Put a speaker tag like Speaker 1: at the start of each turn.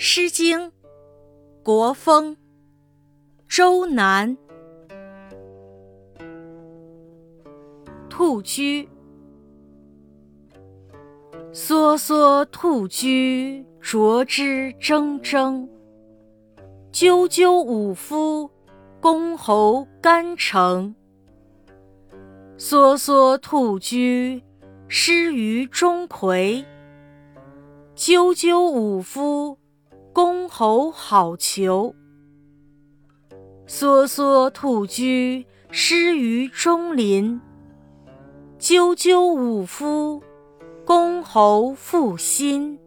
Speaker 1: 诗经·国风·周南。兔居，梭梭兔居，啄之铮铮。赳赳武夫，公侯干城。梭梭兔居，失于钟馗。赳赳武夫。公侯好逑，梭梭兔居，失于中林。赳赳武夫，公侯负心。